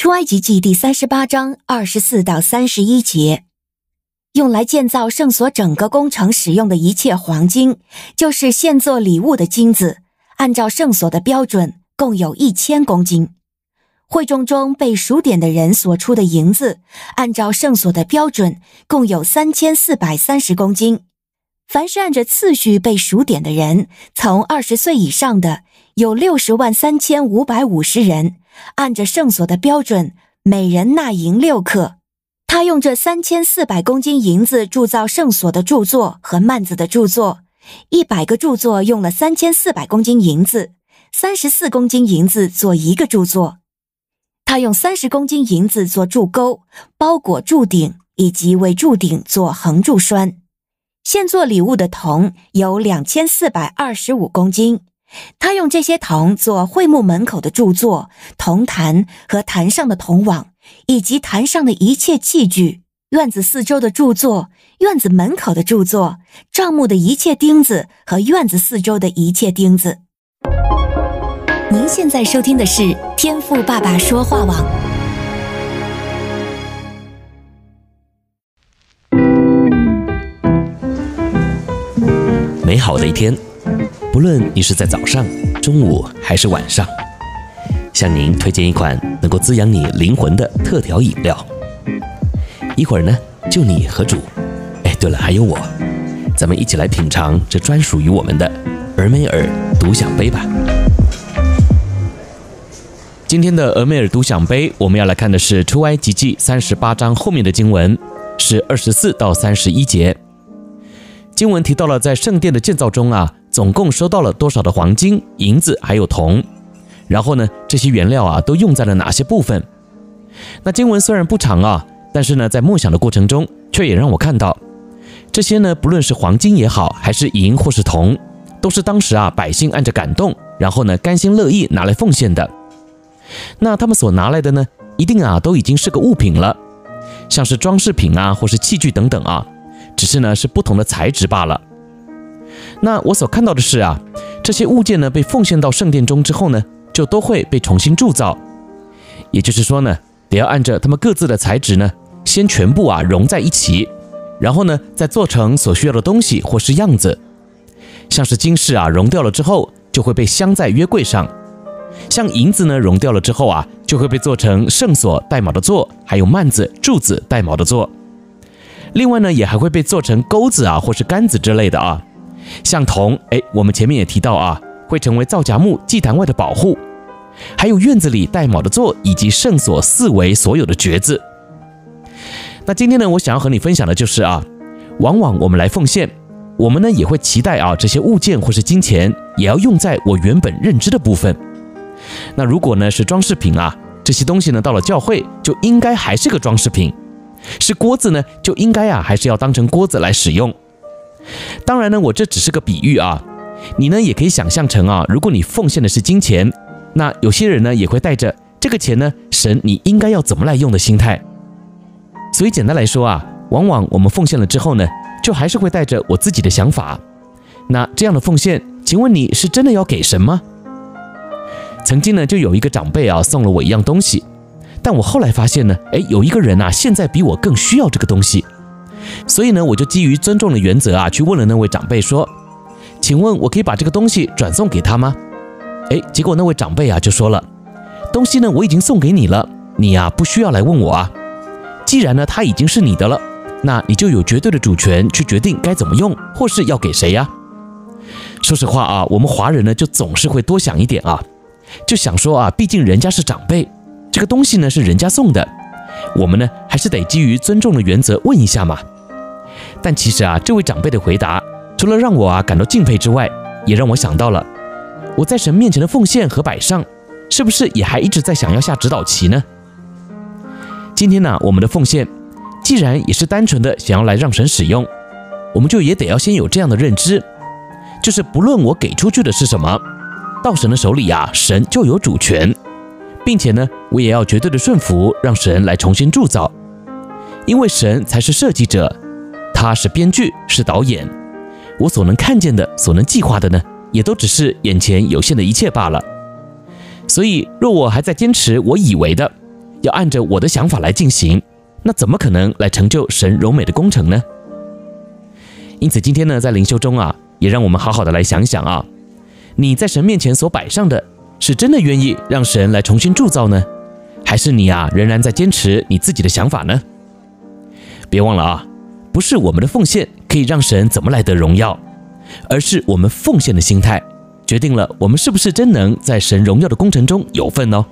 出埃及记第三十八章二十四到三十一节，用来建造圣所整个工程使用的一切黄金，就是献作礼物的金子，按照圣所的标准，共有一千公斤。会众中被数点的人所出的银子，按照圣所的标准，共有三千四百三十公斤。凡是按着次序被数点的人，从二十岁以上的有六十万三千五百五十人，按着圣所的标准，每人纳银六克。他用这三千四百公斤银子铸造圣所的著作和曼子的著作，一百个著作用了三千四百公斤银子，三十四公斤银子做一个著作。他用三十公斤银子做柱钩，包裹柱顶，以及为柱顶做横柱栓。现做礼物的铜有两千四百二十五公斤。他用这些铜做会幕门口的柱座、铜坛和坛上的铜网，以及坛上的一切器具。院子四周的柱座、院子门口的柱座、帐幕的一切钉子和院子四周的一切钉子。您现在收听的是天赋爸爸说话网。美好的一天，不论你是在早上、中午还是晚上，向您推荐一款能够滋养你灵魂的特调饮料。一会儿呢，就你和主，哎，对了，还有我，咱们一起来品尝这专属于我们的俄梅尔独享杯吧。今天的俄梅尔独享杯，我们要来看的是出埃及记三十八章后面的经文，是二十四到三十一节。经文提到了在圣殿的建造中啊，总共收到了多少的黄金、银子还有铜，然后呢，这些原料啊都用在了哪些部分？那经文虽然不长啊，但是呢，在默想的过程中，却也让我看到，这些呢，不论是黄金也好，还是银或是铜，都是当时啊百姓按着感动，然后呢，甘心乐意拿来奉献的。那他们所拿来的呢，一定啊都已经是个物品了，像是装饰品啊，或是器具等等啊，只是呢是不同的材质罢了。那我所看到的是啊，这些物件呢被奉献到圣殿中之后呢，就都会被重新铸造，也就是说呢，得要按照他们各自的材质呢，先全部啊融在一起，然后呢再做成所需要的东西或是样子，像是金饰啊融掉了之后，就会被镶在约柜上。像银子呢融掉了之后啊，就会被做成圣所带卯的座，还有幔子、柱子带卯的座。另外呢，也还会被做成钩子啊，或是杆子之类的啊。像铜，哎，我们前面也提到啊，会成为皂荚木祭坛外的保护。还有院子里带卯的座，以及圣所四围所有的橛子。那今天呢，我想要和你分享的就是啊，往往我们来奉献，我们呢也会期待啊，这些物件或是金钱也要用在我原本认知的部分。那如果呢是装饰品啊，这些东西呢到了教会就应该还是个装饰品；是锅子呢就应该啊还是要当成锅子来使用。当然呢，我这只是个比喻啊，你呢也可以想象成啊，如果你奉献的是金钱，那有些人呢也会带着这个钱呢，神你应该要怎么来用的心态。所以简单来说啊，往往我们奉献了之后呢，就还是会带着我自己的想法。那这样的奉献，请问你是真的要给神吗？曾经呢，就有一个长辈啊送了我一样东西，但我后来发现呢，哎，有一个人啊现在比我更需要这个东西，所以呢，我就基于尊重的原则啊，去问了那位长辈说，请问我可以把这个东西转送给他吗？哎，结果那位长辈啊就说了，东西呢我已经送给你了，你呀不需要来问我啊，既然呢它已经是你的了，那你就有绝对的主权去决定该怎么用或是要给谁呀。说实话啊，我们华人呢就总是会多想一点啊。就想说啊，毕竟人家是长辈，这个东西呢是人家送的，我们呢还是得基于尊重的原则问一下嘛。但其实啊，这位长辈的回答，除了让我啊感到敬佩之外，也让我想到了我在神面前的奉献和摆上，是不是也还一直在想要下指导棋呢？今天呢，我们的奉献既然也是单纯的想要来让神使用，我们就也得要先有这样的认知，就是不论我给出去的是什么。到神的手里呀，神就有主权，并且呢，我也要绝对的顺服，让神来重新铸造，因为神才是设计者，他是编剧，是导演，我所能看见的，所能计划的呢，也都只是眼前有限的一切罢了。所以，若我还在坚持我以为的，要按着我的想法来进行，那怎么可能来成就神柔美的工程呢？因此，今天呢，在灵修中啊，也让我们好好的来想想啊，你在神面前所摆上的，是真的愿意让神来重新铸造呢，还是你啊仍然在坚持你自己的想法呢？别忘了啊，不是我们的奉献可以让神怎么来得荣耀，而是我们奉献的心态决定了我们是不是真能在神荣耀的工程中有份呢。